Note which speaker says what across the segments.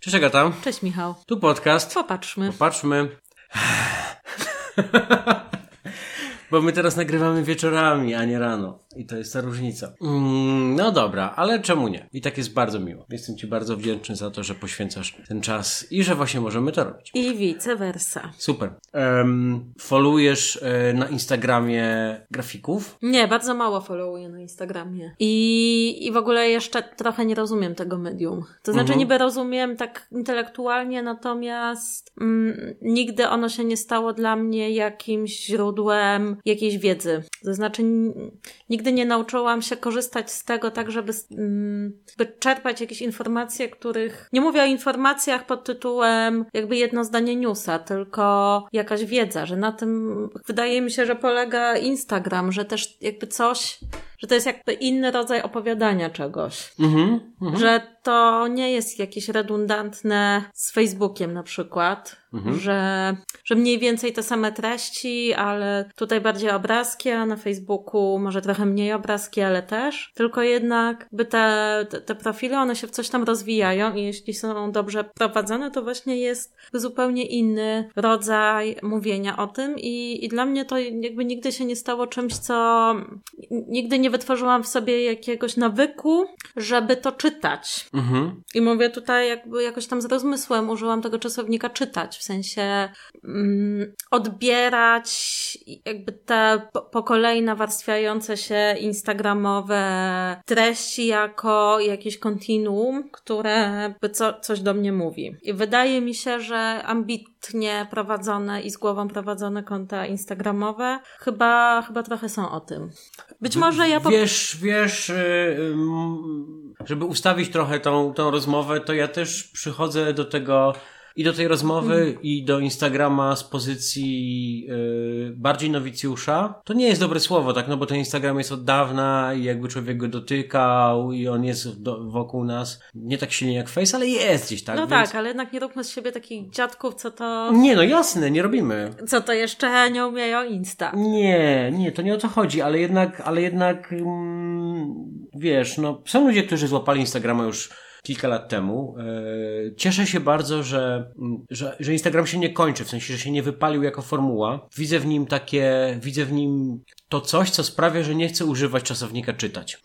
Speaker 1: Cześć Agata.
Speaker 2: Cześć Michał.
Speaker 1: Tu podcast.
Speaker 2: Popatrzmy.
Speaker 1: Popatrzmy. Bo my teraz nagrywamy wieczorami, a nie rano. I to jest ta różnica. Mm, no dobra, ale czemu nie? I tak jest bardzo miło. Jestem Ci bardzo wdzięczny za to, że poświęcasz ten czas i że właśnie możemy to robić.
Speaker 2: I vice versa.
Speaker 1: Super. Um, followujesz e, na Instagramie grafików?
Speaker 2: Nie, bardzo mało followuję na Instagramie. I, I w ogóle jeszcze trochę nie rozumiem tego medium. To znaczy
Speaker 1: Mhm.
Speaker 2: niby rozumiem tak intelektualnie, natomiast mm, nigdy ono się nie stało dla mnie jakimś źródłem jakiejś wiedzy. To znaczy nigdy nie nauczyłam się korzystać z tego tak, żeby, mm, by czerpać jakieś informacje, których... Nie mówię o informacjach pod tytułem jakby jedno zdanie newsa, tylko jakaś wiedza, że na tym wydaje mi się, że polega Instagram, że też jakby coś, że to jest jakby inny rodzaj opowiadania czegoś.
Speaker 1: Mhm. mhm.
Speaker 2: Że to nie jest jakieś redundantne z Facebookiem na przykład,
Speaker 1: Mhm.
Speaker 2: że, że mniej więcej te same treści, ale tutaj bardziej obrazki, a na Facebooku może trochę mniej obrazki, ale też. Tylko jednak by te, te, te profile, one się w coś tam rozwijają i jeśli są dobrze prowadzone, to właśnie jest zupełnie inny rodzaj mówienia o tym i, i dla mnie to jakby nigdy się nie stało czymś, co nigdy nie wytworzyłam w sobie jakiegoś nawyku, żeby to czytać.
Speaker 1: Mhm.
Speaker 2: I mówię tutaj jakby jakoś tam z rozmysłem użyłam tego czasownika czytać, w sensie mm, odbierać jakby te po, po kolei nawarstwiające się instagramowe treści jako jakieś kontinuum, które co, coś do mnie mówi. I wydaje mi się, że ambitnie prowadzone i z głową prowadzone konta instagramowe chyba, chyba trochę są o tym. Być może ja po
Speaker 1: Wiesz, wiesz, y, żeby ustawić trochę tą, tą rozmowę, to ja też przychodzę do tego i do tej rozmowy
Speaker 2: Mhm.
Speaker 1: i do Instagrama z pozycji y, bardziej nowicjusza. To nie jest dobre słowo, tak, no bo ten Instagram jest od dawna i jakby człowiek go dotykał i on jest do, wokół nas nie tak silnie jak Face, ale jest gdzieś, tak?
Speaker 2: No
Speaker 1: Więc-
Speaker 2: tak, ale jednak nie róbmy z siebie takich dziadków, co to,
Speaker 1: Nie, no jasne, nie robimy.
Speaker 2: co to jeszcze nie umieją Insta.
Speaker 1: Nie, nie, to nie o to chodzi, ale jednak, ale jednak, mm, wiesz, no, są ludzie, którzy złapali Instagrama już kilka lat temu. E, cieszę się bardzo, że, że, że Instagram się nie kończy, w sensie, że się nie wypalił jako formuła. Widzę w nim takie, widzę w nim to coś, co sprawia, że nie chcę używać czasownika czytać.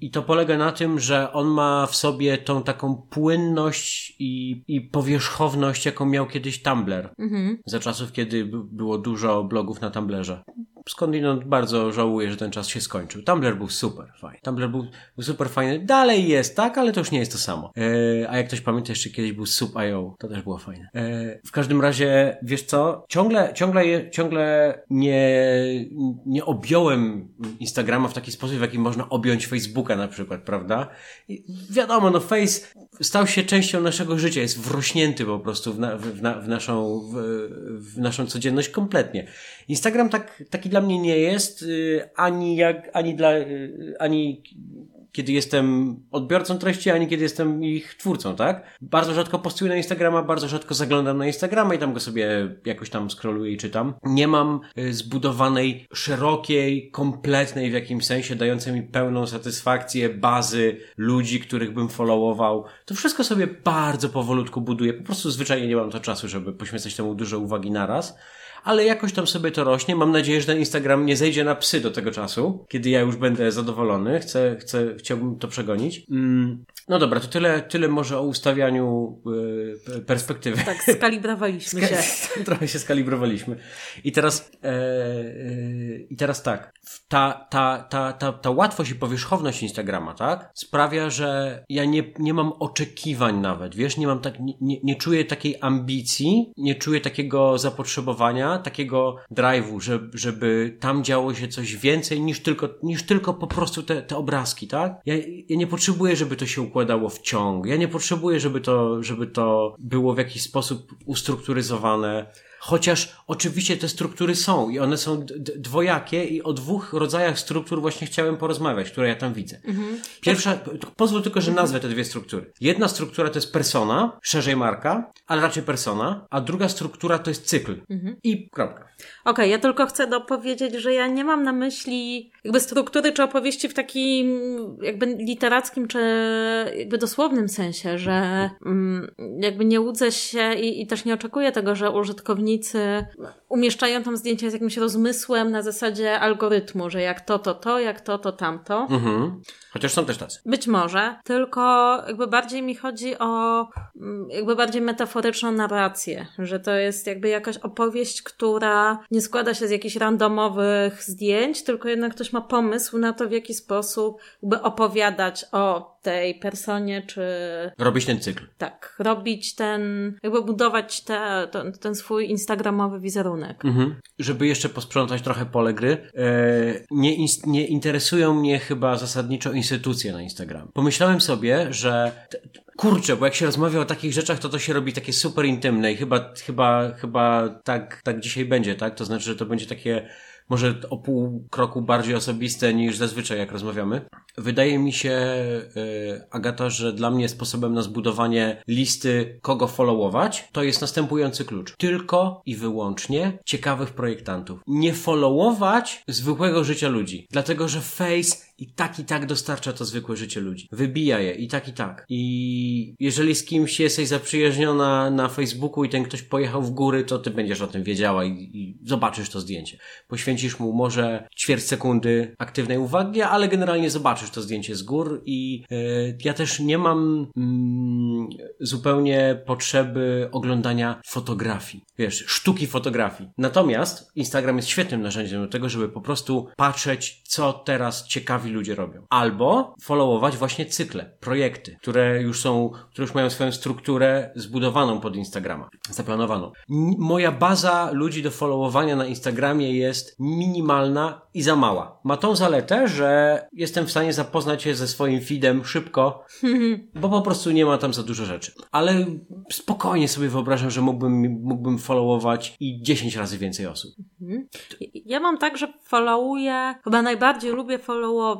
Speaker 1: I to polega na tym, że on ma w sobie tą taką płynność i, i powierzchowność, jaką miał kiedyś Tumblr.
Speaker 2: Mhm.
Speaker 1: Za czasów, kiedy było dużo blogów na Tumblrze. Skądinąd bardzo żałuję, że ten czas się skończył. Tumblr był super fajny. Tumblr był, był super fajny. Dalej jest, tak, ale to już nie jest to samo. E, a jak ktoś pamięta, jeszcze kiedyś był Sub.io. To też było fajne. E, w każdym razie, wiesz co? Ciągle, ciągle, ciągle nie, nie objąłem Instagrama w taki sposób, w jaki można objąć Facebooka na przykład, prawda? I wiadomo, no Face stał się częścią naszego życia, jest wrośnięty po prostu w, na, w, na, w, naszą, w, w naszą codzienność kompletnie. Instagram tak, taki dla mnie nie jest, y, ani jak, ani dla, y, ani kiedy jestem odbiorcą treści, ani kiedy jestem ich twórcą, tak? Bardzo rzadko postuję na Instagrama, bardzo rzadko zaglądam na Instagrama i tam go sobie jakoś tam scrolluję i czytam. Nie mam y, zbudowanej, szerokiej, kompletnej w jakimś sensie, dającej mi pełną satysfakcję bazy ludzi, których bym followował. To wszystko sobie bardzo powolutku buduję. Po prostu zwyczajnie nie mam to czasu, żeby poświęcać temu dużo uwagi naraz ale jakoś tam sobie to rośnie. Mam nadzieję, że ten Instagram nie zejdzie na psy do tego czasu, kiedy ja już będę zadowolony. Chcę, chcę, chciałbym to przegonić. Mm, no dobra, to tyle, tyle może o ustawianiu yy, perspektywy.
Speaker 2: Tak, skalibrowaliśmy się.
Speaker 1: Trochę się skalibrowaliśmy. I teraz, e, e, i teraz tak. Ta, ta, ta, ta, ta łatwość i powierzchowność Instagrama, tak? Sprawia, że ja nie, nie mam oczekiwań nawet, wiesz, nie mam tak, nie, nie czuję takiej ambicji, nie czuję takiego zapotrzebowania, takiego drive'u, żeby, żeby tam działo się coś więcej niż tylko, niż tylko po prostu te, te obrazki, tak? Ja, ja nie potrzebuję, żeby to się układało w ciąg. Ja nie potrzebuję, żeby to, żeby to było w jakiś sposób ustrukturyzowane. Chociaż oczywiście te struktury są i one są dwojakie i o dwóch rodzajach struktur właśnie chciałem porozmawiać, które ja tam widzę. Mhm. Pierwsza, pozwól tylko, że nazwę te dwie struktury. Jedna struktura to jest persona, szerzej marka, ale raczej persona, a druga struktura to jest cykl. Mhm. I kropka.
Speaker 2: Okej, okay, ja tylko chcę dopowiedzieć, że ja nie mam na myśli jakby struktury czy opowieści w takim jakby literackim czy jakby dosłownym sensie, że mm, jakby nie łudzę się i, i też nie oczekuję tego, że użytkownicy niet eh, umieszczają tam zdjęcia z jakimś rozmysłem na zasadzie algorytmu, że jak to, to, to, jak to, to, tamto. Mhm.
Speaker 1: Chociaż są też tacy.
Speaker 2: Być może, tylko jakby bardziej mi chodzi o mm, jakby bardziej metaforyczną narrację, że to jest jakby jakaś opowieść, która nie składa się z jakichś randomowych zdjęć, tylko jednak ktoś ma pomysł na to, w jaki sposób jakby opowiadać o tej personie, czy...
Speaker 1: Robić ten cykl.
Speaker 2: Tak, robić ten, jakby budować te, ten, ten swój instagramowy wizerunek. Mhm.
Speaker 1: Żeby jeszcze posprzątać trochę pole gry, e, nie, nie interesują mnie chyba zasadniczo instytucje na Instagram. Pomyślałem sobie, że kurczę, bo jak się rozmawia o takich rzeczach, to to się robi takie super intymne i chyba, chyba, chyba tak, tak dzisiaj będzie, tak? To znaczy, że to będzie takie może o pół kroku bardziej osobiste niż zazwyczaj, jak rozmawiamy. Wydaje mi się, yy, Agata, że dla mnie sposobem na zbudowanie listy, kogo followować, to jest następujący klucz. Tylko i wyłącznie ciekawych projektantów. Nie followować zwykłego życia ludzi. Dlatego, że Face i tak i tak dostarcza to zwykłe życie ludzi. Wybija je i tak i tak. I jeżeli z kimś jesteś zaprzyjaźniona na Facebooku i ten ktoś pojechał w góry, to ty będziesz o tym wiedziała i, i zobaczysz to zdjęcie. Poświęcisz mu może ćwierć sekundy aktywnej uwagi, ale generalnie zobaczysz to zdjęcie z gór i yy, ja też nie mam mm, zupełnie potrzeby oglądania fotografii. Wiesz, sztuki fotografii. Natomiast Instagram jest świetnym narzędziem do tego, żeby po prostu patrzeć, co teraz ciekawi ciekawi ludzie robią. Albo followować właśnie cykle, projekty, które już są, które już mają swoją strukturę zbudowaną pod Instagrama, zaplanowaną. Moja baza ludzi do followowania na Instagramie jest minimalna i za mała. Ma tą zaletę, że jestem w stanie zapoznać się ze swoim feedem szybko, bo po prostu nie ma tam za dużo rzeczy. Ale spokojnie sobie wyobrażam, że mógłbym, mógłbym followować i 10 razy więcej osób. Mhm.
Speaker 2: Ja mam tak, że followuję, chyba najbardziej lubię followować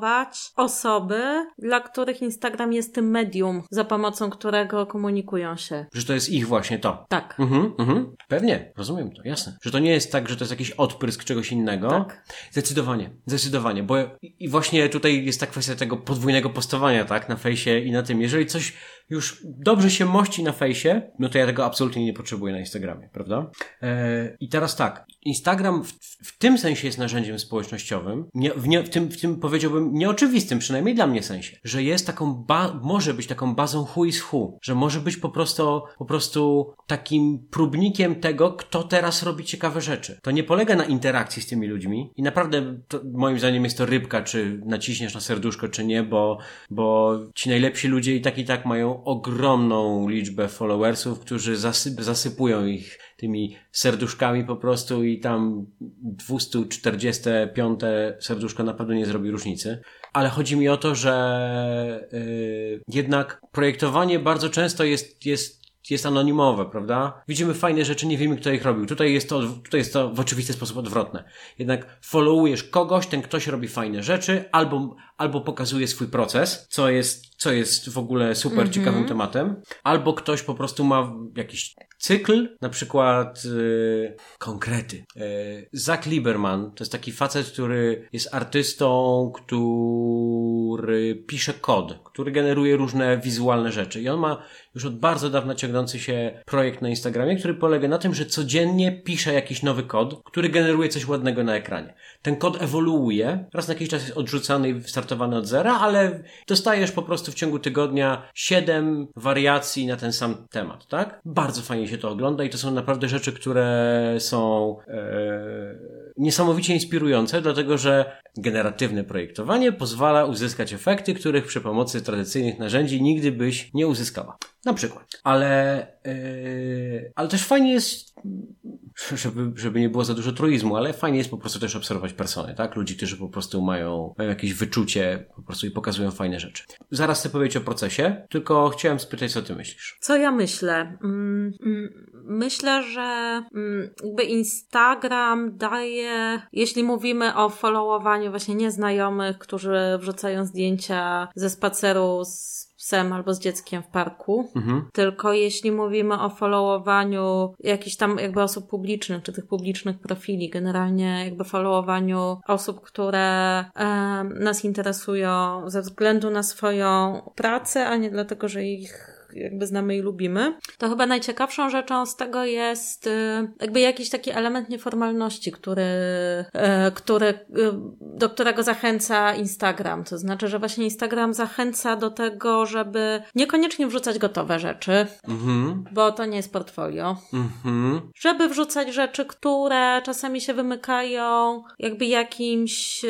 Speaker 2: osoby, dla których Instagram jest tym medium, za pomocą którego komunikują się.
Speaker 1: Że to jest ich właśnie to.
Speaker 2: Tak.
Speaker 1: Mhm, mhm. Pewnie, rozumiem to, jasne. Że to nie jest tak, że to jest jakiś odprysk czegoś innego. Tak. Zdecydowanie Zdecydowanie, zdecydowanie, bo i właśnie tutaj jest ta kwestia tego podwójnego postowania, tak, na fejsie i na tym. Jeżeli coś już dobrze się mości na fejsie, no to ja tego absolutnie nie potrzebuję na Instagramie, prawda? E, I teraz tak, Instagram w, w, tym sensie jest narzędziem społecznościowym, nie, w, nie, w, tym, w tym powiedziałbym nieoczywistym, przynajmniej dla mnie sensie, że jest taką, może być taką bazą who is who, że może być po prostu, po prostu takim próbnikiem tego, kto teraz robi ciekawe rzeczy. To nie polega na interakcji z tymi ludźmi i naprawdę to, moim zdaniem jest to rybka, czy naciśniesz na serduszko, czy nie, bo, bo ci najlepsi ludzie i tak i tak mają ogromną liczbę followersów, którzy zasyp, zasypują ich tymi serduszkami po prostu i tam 245 serduszko na pewno nie zrobi różnicy. Ale chodzi mi o to, że yy, jednak projektowanie bardzo często jest, jest jest anonimowe, prawda? Widzimy fajne rzeczy, nie wiemy, kto ich robił. Tutaj jest to, tutaj jest to w oczywisty sposób odwrotne. Jednak followujesz kogoś, ten ktoś robi fajne rzeczy, albo, albo pokazuje swój proces, co jest, co jest w ogóle super mm -hmm. ciekawym tematem, albo ktoś po prostu ma jakiś cykl, na przykład yy, konkrety. Yy, Zach Lieberman to jest taki facet, który jest artystą, który pisze kod, który generuje różne wizualne rzeczy i on ma już od bardzo dawna ciągnący się projekt na Instagramie, który polega na tym, że codziennie pisze jakiś nowy kod, który generuje coś ładnego na ekranie. Ten kod ewoluuje, raz na jakiś czas jest odrzucany i startowany od zera, ale dostajesz po prostu w ciągu tygodnia siedem wariacji na ten sam temat, tak? Bardzo fajnie się to ogląda i to są naprawdę rzeczy, które są e, niesamowicie inspirujące, dlatego że generatywne projektowanie pozwala uzyskać efekty, których przy pomocy tradycyjnych narzędzi nigdy byś nie uzyskała. Na przykład. Ale, yy, ale też fajnie jest żeby, żeby nie było za dużo truizmu, ale fajnie jest po prostu też obserwować persony, tak? Ludzi, którzy po prostu mają, mają jakieś wyczucie po prostu i pokazują fajne rzeczy. Zaraz chcę powiedzieć o procesie, tylko chciałem spytać, co ty myślisz?
Speaker 2: Co ja myślę? Mm, mm, myślę, że mm, jakby Instagram daje, jeśli mówimy o followowaniu właśnie nieznajomych, którzy wrzucają zdjęcia ze spaceru z psem albo z dzieckiem w parku, mhm. tylko jeśli mówimy o followowaniu jakichś tam jakby osób publicznych, czy tych publicznych profili, generalnie jakby followowaniu osób, które e, nas interesują ze względu na swoją pracę, a nie dlatego, że ich jakby znamy i lubimy, to chyba najciekawszą rzeczą z tego jest y, jakby jakiś taki element nieformalności, który, y, który, y, do którego zachęca Instagram. To znaczy, że właśnie Instagram zachęca do tego, żeby niekoniecznie wrzucać gotowe rzeczy, mhm. bo to nie jest portfolio. Mhm. Żeby wrzucać rzeczy, które czasami się wymykają jakby jakimś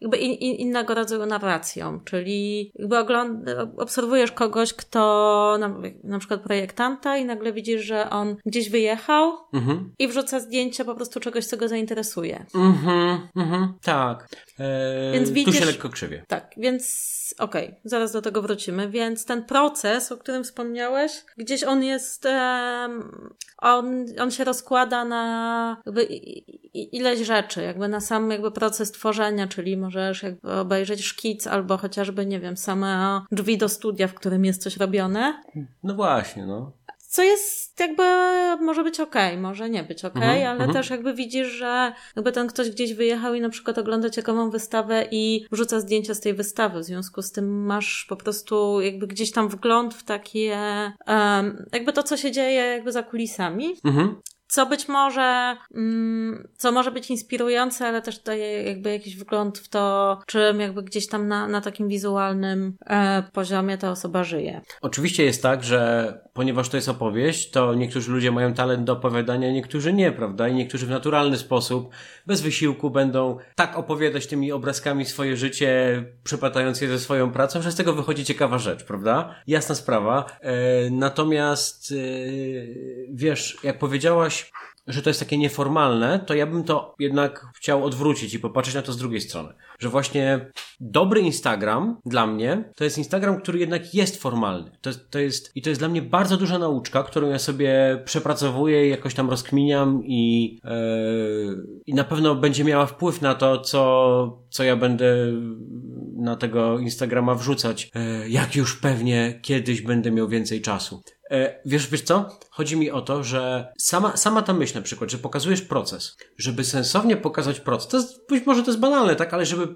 Speaker 2: jakby in, in, innego rodzaju narracją, czyli jakby ogląd- obserwujesz kogoś, kto na, na przykład projektanta i nagle widzisz, że on gdzieś wyjechał mhm. i wrzuca zdjęcia po prostu czegoś, co go zainteresuje. Mhm,
Speaker 1: mhm, tak. Eee, więc widzisz, tu się lekko krzywie.
Speaker 2: Tak, więc okej, okay, zaraz do tego wrócimy. Więc ten proces, o którym wspomniałeś, gdzieś on jest, um, on, on się rozkłada na jakby ileś rzeczy, jakby na sam jakby proces tworzenia, czyli możesz jakby obejrzeć szkic albo chociażby, nie wiem, same drzwi do studia, w którym jest coś robione.
Speaker 1: No właśnie, no
Speaker 2: co jest jakby, może być okej, okay, może nie być okej, okay, ale też jakby widzisz, że jakby ten ktoś gdzieś wyjechał i na przykład ogląda ciekawą wystawę i wrzuca zdjęcia z tej wystawy, w związku z tym masz po prostu jakby gdzieś tam wgląd w takie, um, jakby to, co się dzieje jakby za kulisami. Mhm co być może, mm, co może być inspirujące, ale też daje jakby jakiś wgląd w to, czym jakby gdzieś tam na, na takim wizualnym e, poziomie ta osoba żyje.
Speaker 1: Oczywiście jest tak, że ponieważ to jest opowieść, to niektórzy ludzie mają talent do opowiadania, niektórzy nie, prawda? I niektórzy w naturalny sposób, bez wysiłku będą tak opowiadać tymi obrazkami swoje życie, przeplatając je ze swoją pracą, że z tego wychodzi ciekawa rzecz, prawda? Jasna sprawa. E, natomiast, e, wiesz, jak powiedziałaś, że to jest takie nieformalne, to ja bym to jednak chciał odwrócić i popatrzeć na to z drugiej strony. Że właśnie dobry Instagram dla mnie to jest Instagram, który jednak jest formalny. To, to jest, I to jest dla mnie bardzo duża nauczka, którą ja sobie przepracowuję, jakoś tam rozkminiam i, yy, i na pewno będzie miała wpływ na to, co, co ja będę na tego Instagrama wrzucać, yy, jak już pewnie kiedyś będę miał więcej czasu. E, wiesz, wiesz co? Chodzi mi o to, że sama, sama ta myśl na przykład, że pokazujesz proces, żeby sensownie pokazać proces, to jest, być może to jest banalne, tak, ale żeby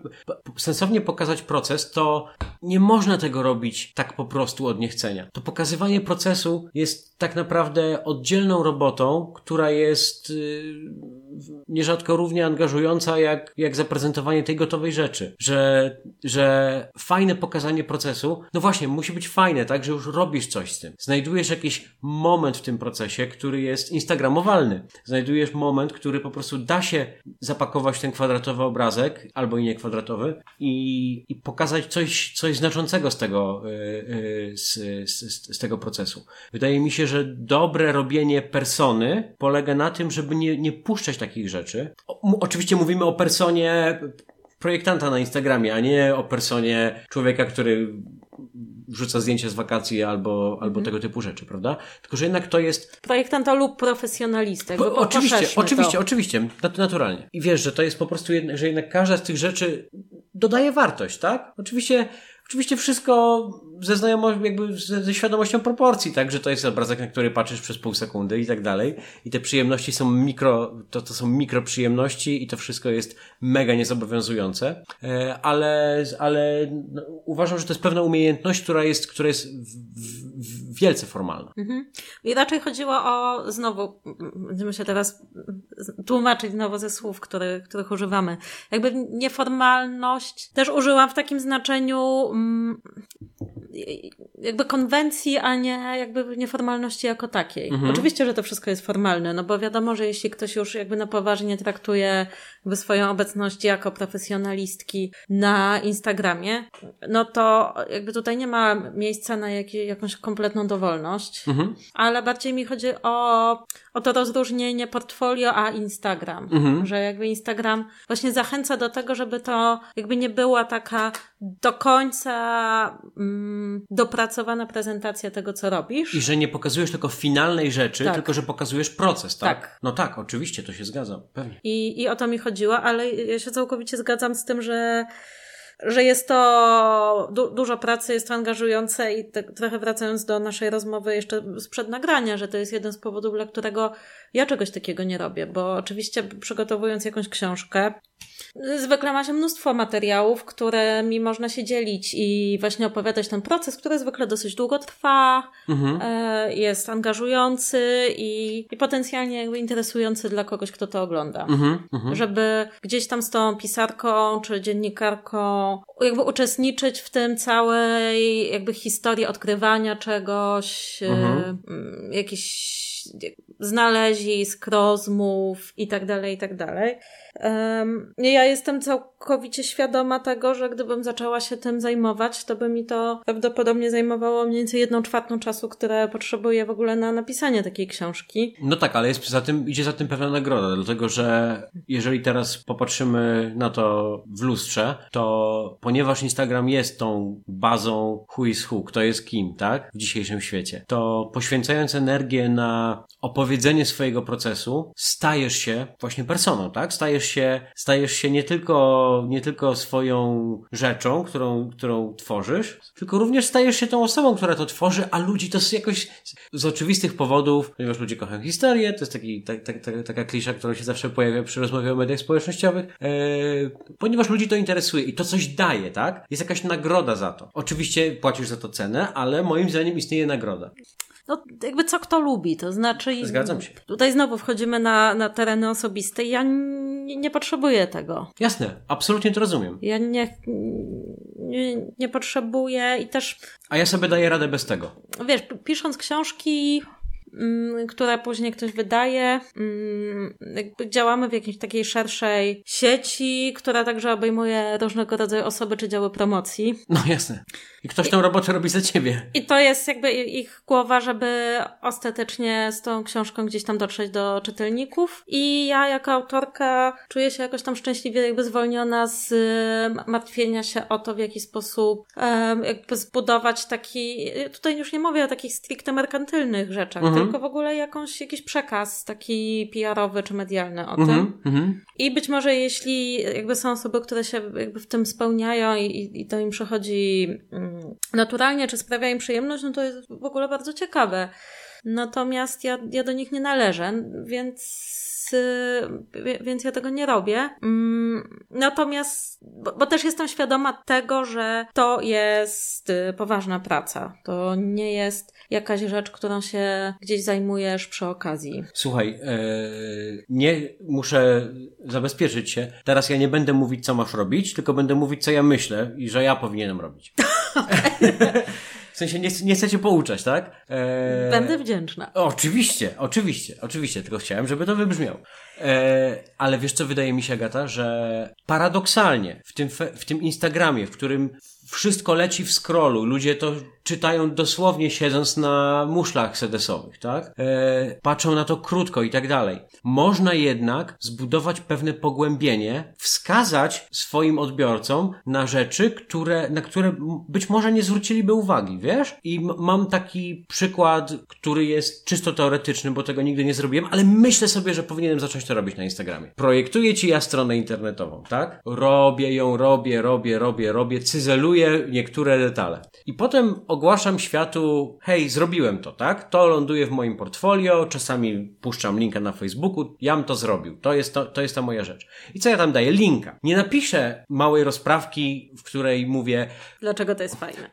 Speaker 1: sensownie pokazać proces, to nie można tego robić tak po prostu od niechcenia. To pokazywanie procesu jest tak naprawdę oddzielną robotą, która jest yy, nierzadko równie angażująca jak, jak zaprezentowanie tej gotowej rzeczy. Że, że fajne pokazanie procesu, no właśnie, musi być fajne, tak, że już robisz coś z tym. Znajdujesz jakiś moment w tym procesie, który jest instagramowalny. Znajdujesz moment, który po prostu da się zapakować ten kwadratowy obrazek, albo i nie kwadratowy, i, i pokazać coś, coś znaczącego z tego, yy, z, z, z tego procesu. Wydaje mi się, że dobre robienie persony polega na tym, żeby nie, nie puszczać takich rzeczy. O, oczywiście mówimy o personie projektanta na Instagramie, a nie o personie człowieka, który wrzuca zdjęcia z wakacji albo, albo mhm. tego typu rzeczy, prawda? Tylko, że jednak to jest...
Speaker 2: Projektanta lub profesjonalista. Po,
Speaker 1: oczywiście, oczywiście, to. oczywiście, naturalnie. I wiesz, że to jest po prostu, jednak, że jednak każda z tych rzeczy dodaje wartość, tak? Oczywiście Oczywiście wszystko ze znajomością, jakby ze świadomością proporcji, tak, że to jest obrazek, na który patrzysz przez pół sekundy i tak dalej. I te przyjemności są mikro, to, to są mikro przyjemności i to wszystko jest mega niezobowiązujące. E, ale, ale no, uważam, że to jest pewna umiejętność, która jest, która jest w, w, wielce formalna. Mhm.
Speaker 2: I raczej chodziło o, znowu, będziemy się teraz tłumaczyć znowu ze słów, które, których używamy. Jakby nieformalność też użyłam w takim znaczeniu, mm, jakby konwencji, a nie jakby nieformalności jako takiej. Mhm. Oczywiście, że to wszystko jest formalne, no bo wiadomo, że jeśli ktoś już jakby na poważnie traktuje jakby swoją obecność jako profesjonalistki na Instagramie, no to jakby tutaj nie ma miejsca na jak, jakąś kompletną dowolność, mhm. ale bardziej mi chodzi o, o to rozróżnienie portfolio a Instagram, mhm. że jakby Instagram właśnie zachęca do tego, żeby to jakby nie była taka do końca mm, dopracowana prezentacja tego, co robisz.
Speaker 1: I że nie pokazujesz tylko finalnej rzeczy, tak. tylko że pokazujesz proces, tak? tak? No tak, oczywiście, to się zgadzam, pewnie.
Speaker 2: I, I o to mi chodziło, ale ja się całkowicie zgadzam z tym, że że jest to du dużo pracy, jest to angażujące i te, trochę wracając do naszej rozmowy jeszcze sprzed nagrania, że to jest jeden z powodów, dla którego ja czegoś takiego nie robię, bo oczywiście przygotowując jakąś książkę, Zwykle ma się mnóstwo materiałów, którymi można się dzielić i właśnie opowiadać ten proces, który zwykle dosyć długo trwa, mhm. E, jest angażujący i, i potencjalnie jakby interesujący dla kogoś, kto to ogląda. Mhm. Mhm. Żeby gdzieś tam z tą pisarką czy dziennikarką jakby uczestniczyć w tym całej jakby historii odkrywania czegoś, e, mhm. jakiś znalezisk, rozmów i tak dalej, i tak dalej. Um, ja jestem całkowicie świadoma tego, że gdybym zaczęła się tym zajmować, to by mi to prawdopodobnie zajmowało mniej więcej jedną czwartą czasu, które potrzebuję w ogóle na napisanie takiej książki.
Speaker 1: No tak, ale jest za tym, idzie za tym pewna nagroda, dlatego że jeżeli teraz popatrzymy na to w lustrze, to ponieważ Instagram jest tą bazą who is who, kto jest kim, tak? W dzisiejszym świecie, to poświęcając energię na opowiedzenie swojego procesu, stajesz się właśnie personą, tak? Stajesz się, stajesz się nie tylko, nie tylko swoją rzeczą, którą, którą tworzysz, tylko również stajesz się tą osobą, która to tworzy, a ludzi to jakoś z oczywistych powodów, ponieważ ludzie kochają historię, to jest taki, tak, tak, tak, taka klisza, która się zawsze pojawia przy rozmowie o mediach społecznościowych, e, ponieważ ludzi to interesuje i to coś daje, tak? Jest jakaś nagroda za to. Oczywiście płacisz za to cenę, ale moim zdaniem istnieje nagroda
Speaker 2: no jakby co kto lubi, to znaczy...
Speaker 1: Zgadzam się.
Speaker 2: Tutaj znowu wchodzimy na, na tereny osobiste i ja nie, nie potrzebuję tego.
Speaker 1: Jasne, absolutnie to rozumiem.
Speaker 2: Ja nie, nie, nie potrzebuję i też...
Speaker 1: A ja sobie daję radę bez tego.
Speaker 2: Wiesz, pisząc książki Mm, które później ktoś wydaje. Mm, jakby działamy w jakiejś takiej szerszej sieci, która także obejmuje różnego rodzaju osoby czy działy promocji.
Speaker 1: No jasne. I ktoś tę robotę robi za ciebie.
Speaker 2: I to jest jakby ich głowa, żeby ostatecznie z tą książką gdzieś tam dotrzeć do czytelników. I ja jako autorka czuję się jakoś tam szczęśliwie jakby zwolniona z martwienia się o to, w jaki sposób jakby zbudować taki, tutaj już nie mówię o takich stricte merkantylnych rzeczach, mhm mhm. tylko w ogóle jakąś, jakiś przekaz taki PR-owy czy medialny o tym. Mhm. I być może jeśli jakby są osoby, które się jakby w tym spełniają i, i to im przychodzi mm, naturalnie, czy sprawia im przyjemność, no to jest w ogóle bardzo ciekawe. Natomiast ja, ja do nich nie należę, więc więc ja tego nie robię. Mm, natomiast, bo, bo, też jestem świadoma tego, że to jest y, poważna praca. To nie jest jakaś rzecz, którą się gdzieś zajmujesz przy okazji.
Speaker 1: Słuchaj, e, nie muszę zabezpieczyć się. Teraz ja nie będę mówić, co masz robić, tylko będę mówić, co ja myślę i że ja powinienem robić. W sensie nie, nie chcecie pouczać, tak?
Speaker 2: Eee... Będę wdzięczna.
Speaker 1: Oczywiście, oczywiście, oczywiście, tylko chciałem, żeby to wybrzmiało. Eee, ale wiesz co, wydaje mi się, Agata, że paradoksalnie w tym, w tym Instagramie, w którym wszystko leci w scrollu, ludzie to czytają dosłownie siedząc na muszlach sedesowych, tak? E, patrzą na to krótko i tak dalej. Można jednak zbudować pewne pogłębienie, wskazać swoim odbiorcom na rzeczy, które, na które być może nie zwróciliby uwagi, wiesz? I mam taki przykład, który jest czysto teoretyczny, bo tego nigdy nie zrobiłem, ale myślę sobie, że powinienem zacząć to robić na Instagramie. Projektuję ci ja stronę internetową, tak? Robię ją, robię, robię, robię, robię, cyzeluję niektóre detale. I potem ogłaszam światu, hej, zrobiłem to, tak? To ląduje w moim portfolio, czasami puszczam linka na Facebooku, jam to zrobił. To jest, to, to jest ta moja rzecz. I co ja tam daję? Linka. Nie napiszę małej rozprawki, w której mówię...
Speaker 2: Dlaczego to jest fajne?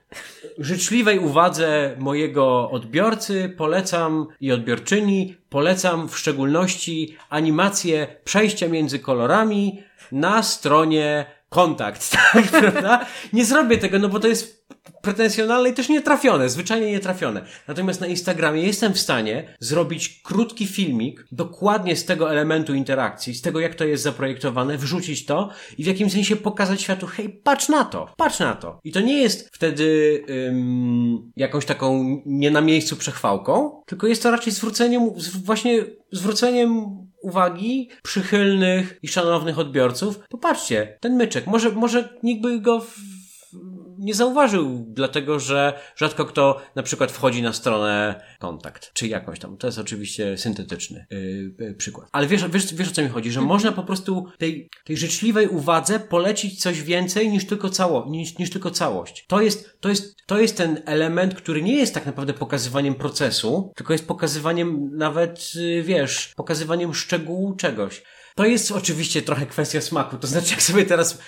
Speaker 1: Życzliwej uwadze mojego odbiorcy polecam i odbiorczyni, polecam w szczególności animację przejścia między kolorami na stronie kontakt, tak, prawda? Nie zrobię tego, no bo to jest pretensjonalne i też nietrafione, zwyczajnie nietrafione. Natomiast na Instagramie jestem w stanie zrobić krótki filmik dokładnie z tego elementu interakcji, z tego jak to jest zaprojektowane, wrzucić to i w jakimś sensie pokazać światu, hej, patrz na to, patrz na to. I to nie jest wtedy ym, jakąś taką nie na miejscu przechwałką, tylko jest to raczej zwróceniem, właśnie zwróceniem uwagi przychylnych i szanownych odbiorców. Popatrzcie, ten myczek, może, może nikt by go w nie zauważył, dlatego że rzadko kto na przykład wchodzi na stronę kontakt, czy jakąś tam. To jest oczywiście syntetyczny yy, przykład. Ale wiesz, wiesz, wiesz o co mi chodzi, że można po prostu tej, tej życzliwej uwadze polecić coś więcej niż tylko, cało, niż, niż tylko całość. To jest, to, jest, to jest ten element, który nie jest tak naprawdę pokazywaniem procesu, tylko jest pokazywaniem nawet, yy, wiesz, pokazywaniem szczegółu czegoś. To jest oczywiście trochę kwestia smaku. To znaczy, jak sobie teraz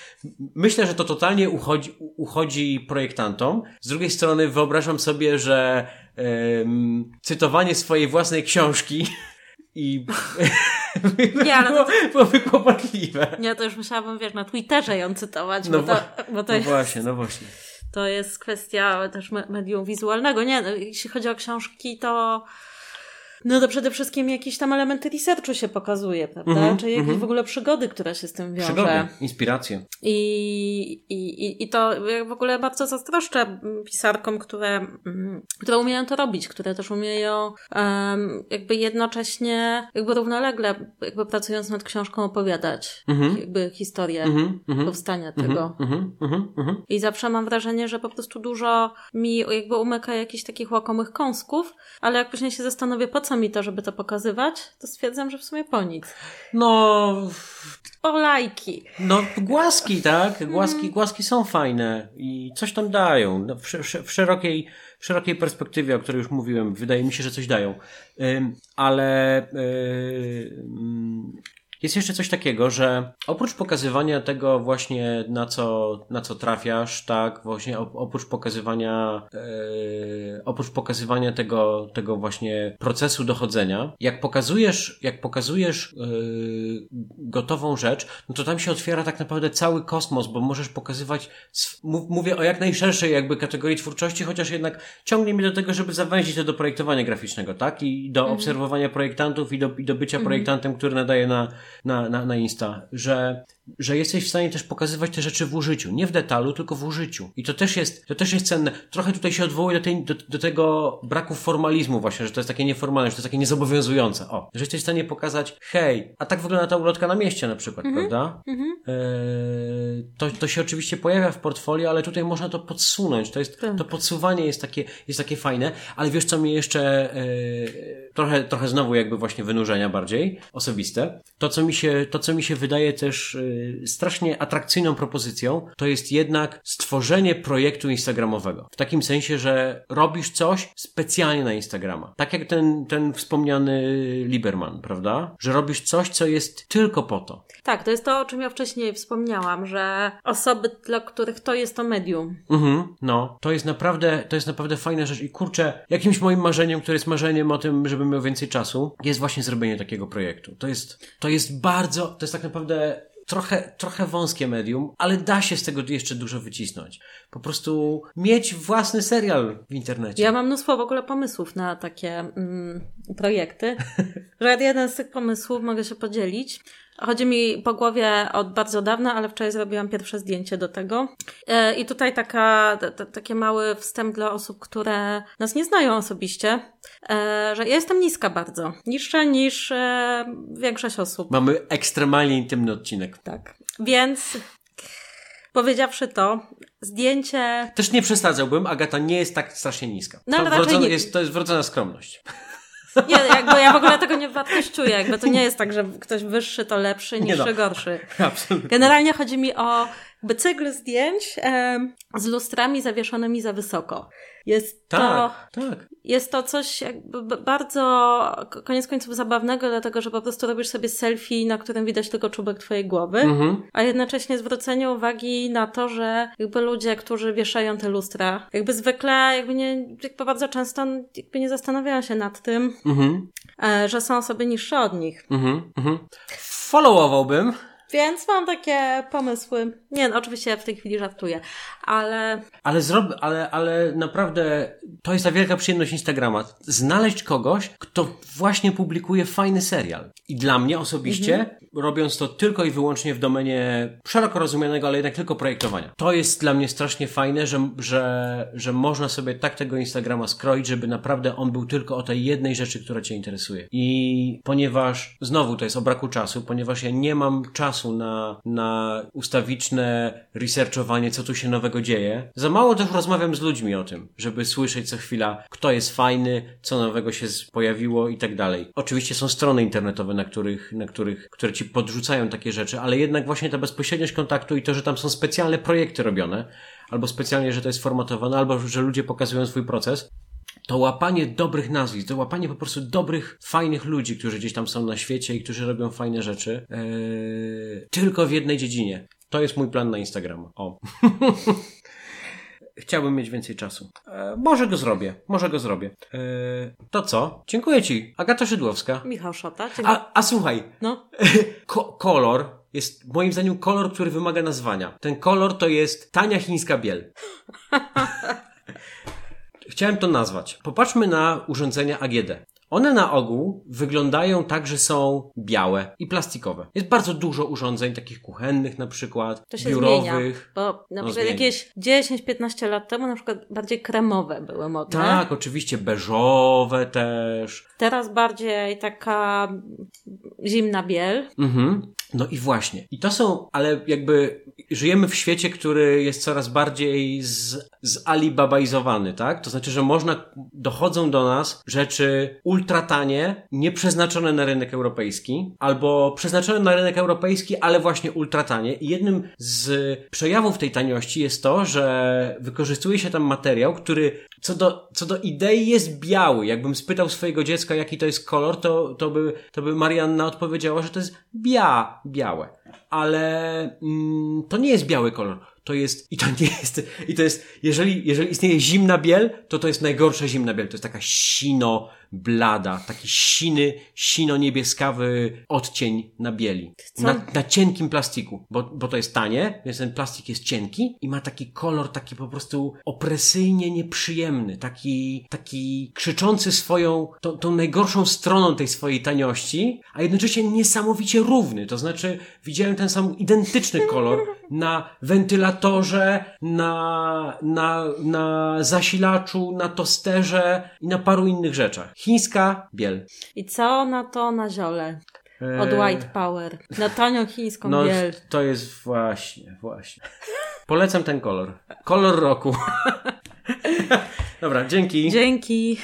Speaker 1: myślę, że to totalnie uchodzi, uchodzi projektantom. Z drugiej strony wyobrażam sobie, że um, cytowanie swojej własnej książki i nie, ale było, to... byłoby kłopotliwe.
Speaker 2: Nie, to już musiałabym, wiesz, na Twitterze ją cytować.
Speaker 1: No,
Speaker 2: bo to,
Speaker 1: bo to no jest... właśnie, no właśnie.
Speaker 2: To jest kwestia też medium wizualnego. Nie, no, jeśli chodzi o książki, to no to przede wszystkim jakieś tam elementy researchu się pokazuje, prawda? Mm -hmm, Czy jakieś mm -hmm. w ogóle przygody, które się z tym wiąże. Przygody,
Speaker 1: inspiracje.
Speaker 2: I, i, I to w ogóle bardzo zazdroszczę pisarkom, które, mm, które umieją to robić, które też umieją um, jakby jednocześnie, jakby równolegle, jakby pracując nad książką opowiadać mm -hmm. jakby historię -hmm. powstania tego. I zawsze mam wrażenie, że po prostu dużo mi jakby umyka jakichś takich łakomych kąsków, ale jak później się zastanowię, po co co mi to, żeby to pokazywać, to stwierdzam, że w sumie po nic.
Speaker 1: No...
Speaker 2: O lajki.
Speaker 1: No, głaski, tak? Głaski, mm. głaski są fajne i coś tam dają. No, w, w, szerokiej, w szerokiej perspektywie, o której już mówiłem, wydaje mi się, że coś dają. Ale jest jeszcze coś takiego, że oprócz pokazywania tego właśnie na co, na co trafiasz, tak, właśnie oprócz pokazywania, yy, oprócz pokazywania tego, tego właśnie procesu dochodzenia, jak pokazujesz, jak pokazujesz yy, gotową rzecz, no to tam się otwiera tak naprawdę cały kosmos, bo możesz pokazywać, mówię o jak najszerszej jakby kategorii twórczości, chociaż jednak ciągnie mnie do tego, żeby zawęzić to do projektowania graficznego, tak, i do mhm. obserwowania projektantów i do, i do bycia mhm. projektantem, który nadaje na na, na, na Insta, że że jesteś w stanie też pokazywać te rzeczy w użyciu. Nie w detalu, tylko w użyciu. I to też jest, to też jest cenne. Trochę tutaj się odwołuje do, tej, do, do tego braku formalizmu właśnie, że to jest takie nieformalne, że to jest takie niezobowiązujące. O, że jesteś w stanie pokazać, hej, a tak wygląda ta ulotka na mieście na przykład, mhm. prawda? Mhm. E, to, to się oczywiście pojawia w portfolio, ale tutaj można to podsunąć. To jest, tak. to podsuwanie jest takie, jest takie fajne, ale wiesz co mi jeszcze, e, trochę, trochę znowu jakby właśnie wynurzenia bardziej osobiste. To, co mi się, to, co mi się wydaje też, e, strasznie atrakcyjną propozycją, to jest jednak stworzenie projektu Instagramowego. W takim sensie, że robisz coś specjalnie na Instagrama. Tak jak ten, ten wspomniany Liberman, prawda? Że robisz coś, co jest tylko po to.
Speaker 2: Tak, to jest to, o czym ja wcześniej wspomniałam, że osoby, dla których to jest to medium.
Speaker 1: Mhm, no. To jest naprawdę, to jest naprawdę fajna rzecz i kurczę, jakimś moim marzeniem, które jest marzeniem o tym, żebym miał więcej czasu, jest właśnie zrobienie takiego projektu. To jest, to jest bardzo, to jest tak naprawdę trochę, trochę wąskie medium, ale da się z tego jeszcze dużo wycisnąć. Po prostu mieć własny serial w internecie.
Speaker 2: Ja mam mnóstwo w ogóle pomysłów na takie mm, projekty, że jeden z tych pomysłów mogę się podzielić. Chodzi mi po głowie od bardzo dawna, ale wczoraj zrobiłam pierwsze zdjęcie do tego. E, I tutaj taka, t, taki mały wstęp dla osób, które nas nie znają osobiście, e, że ja jestem niska bardzo. Niższa niż e, większość osób.
Speaker 1: Mamy ekstremalnie intymny odcinek.
Speaker 2: Tak. Więc Powiedziawszy to, zdjęcie.
Speaker 1: Też nie przesadzałbym, Agata nie jest tak strasznie niska. No, to, wrodzona, nie... jest, to jest wrodzona skromność.
Speaker 2: Nie, jakby ja w ogóle tego nie wartościuję. Jakby to nie jest tak, że ktoś wyższy to lepszy, niższy no. gorszy.
Speaker 1: Absolutnie.
Speaker 2: Generalnie chodzi mi o jakby cykl zdjęć e, z lustrami zawieszonymi za wysoko. Jest
Speaker 1: tak, to, tak.
Speaker 2: jest to coś jakby bardzo koniec końców zabawnego, dlatego że po prostu robisz sobie selfie, na którym widać tylko czubek twojej głowy, mhm. a jednocześnie zwrócenie uwagi na to, że jakby ludzie, którzy wieszają te lustra, jakby zwykle, jakby nie, jakby bardzo często jakby nie zastanawiają się nad tym, mhm. E, że są osoby niższe od nich.
Speaker 1: Mhm. Followowałbym
Speaker 2: Więc mam takie pomysły. Nie, no, oczywiście w tej chwili żartuję, ale.
Speaker 1: Ale zrob, ale, ale naprawdę to jest ta wielka przyjemność Instagrama. Znaleźć kogoś, kto właśnie publikuje fajny serial. I dla mnie osobiście, mhm. robiąc to tylko i wyłącznie w domenie szeroko rozumianego, ale jednak tylko projektowania. To jest dla mnie strasznie fajne, że, że, że można sobie tak tego Instagrama skroić, żeby naprawdę on był tylko o tej jednej rzeczy, która Cię interesuje. I ponieważ, znowu to jest o braku czasu, ponieważ ja nie mam czasu na, na ustawiczne researchowanie, co tu się nowego dzieje, za mało też rozmawiam z ludźmi o tym, żeby słyszeć co chwila, kto jest fajny, co nowego się pojawiło i tak dalej. Oczywiście są strony internetowe, na których, na których, które Ci podrzucają takie rzeczy, ale jednak właśnie ta bezpośredniość kontaktu i to, że tam są specjalne projekty robione, albo specjalnie, że to jest formatowane, albo że ludzie pokazują swój proces, to łapanie dobrych nazwisk, to łapanie po prostu dobrych, fajnych ludzi, którzy gdzieś tam są na świecie i którzy robią fajne rzeczy, yy, tylko w jednej dziedzinie. To jest mój plan na Instagram. O. Chciałbym mieć więcej czasu. E, może go zrobię, może go zrobię. E, to co? Dziękuję Ci. Agata Szydłowska.
Speaker 2: Michał Szota.
Speaker 1: A, a słuchaj. No. Ko kolor jest moim zdaniem kolor, który wymaga nazwania. Ten kolor to jest tania chińska biel. Chciałem to nazwać. Popatrzmy na urządzenia AGD. One na ogół wyglądają tak, że są białe i plastikowe. Jest bardzo dużo urządzeń, takich kuchennych na przykład,
Speaker 2: to się
Speaker 1: biurowych.
Speaker 2: Zmienia, bo na no, przykład jakieś 10-15 lat temu na przykład bardziej kremowe były modne.
Speaker 1: Tak, oczywiście beżowe też.
Speaker 2: Teraz bardziej taka zimna biel.
Speaker 1: Mhm. No i właśnie. I to są, ale jakby żyjemy w świecie, który jest coraz bardziej z, zalibabajzowany, tak? To znaczy, że można, dochodzą do nas rzeczy ultratanie, nieprzeznaczone na rynek europejski, albo przeznaczone na rynek europejski, ale właśnie ultratanie. I jednym z przejawów tej taniości jest to, że wykorzystuje się tam materiał, który co do, co do idei jest biały. Jakbym spytał swojego dziecka, jaki to jest kolor, to, to, by, to by Marianna odpowiedziała, że to jest bia, białe. Ale mm, to nie jest biały kolor. To jest, i to nie jest, i to jest, jeżeli, jeżeli istnieje zimna biel, to to jest najgorsza zimna biel. To jest taka sino, blada, taki siny, sino-niebieskawy odcień na bieli. Na, na, cienkim plastiku, bo, bo to jest tanie, więc ten plastik jest cienki i ma taki kolor taki po prostu opresyjnie nieprzyjemny, taki, taki krzyczący swoją, tą, tą najgorszą stroną tej swojej taniości, a jednocześnie niesamowicie równy. To znaczy, widziałem ten sam identyczny kolor na wentylatorze, na, na, na zasilaczu, na tosterze i na paru innych rzeczach. Chińska biel.
Speaker 2: I co na to na ziole? Od eee. White Power. Na tanią chińską no, biel.
Speaker 1: To jest właśnie, właśnie. Polecam ten kolor. Kolor roku. Dobra, dzięki.
Speaker 2: Dzięki.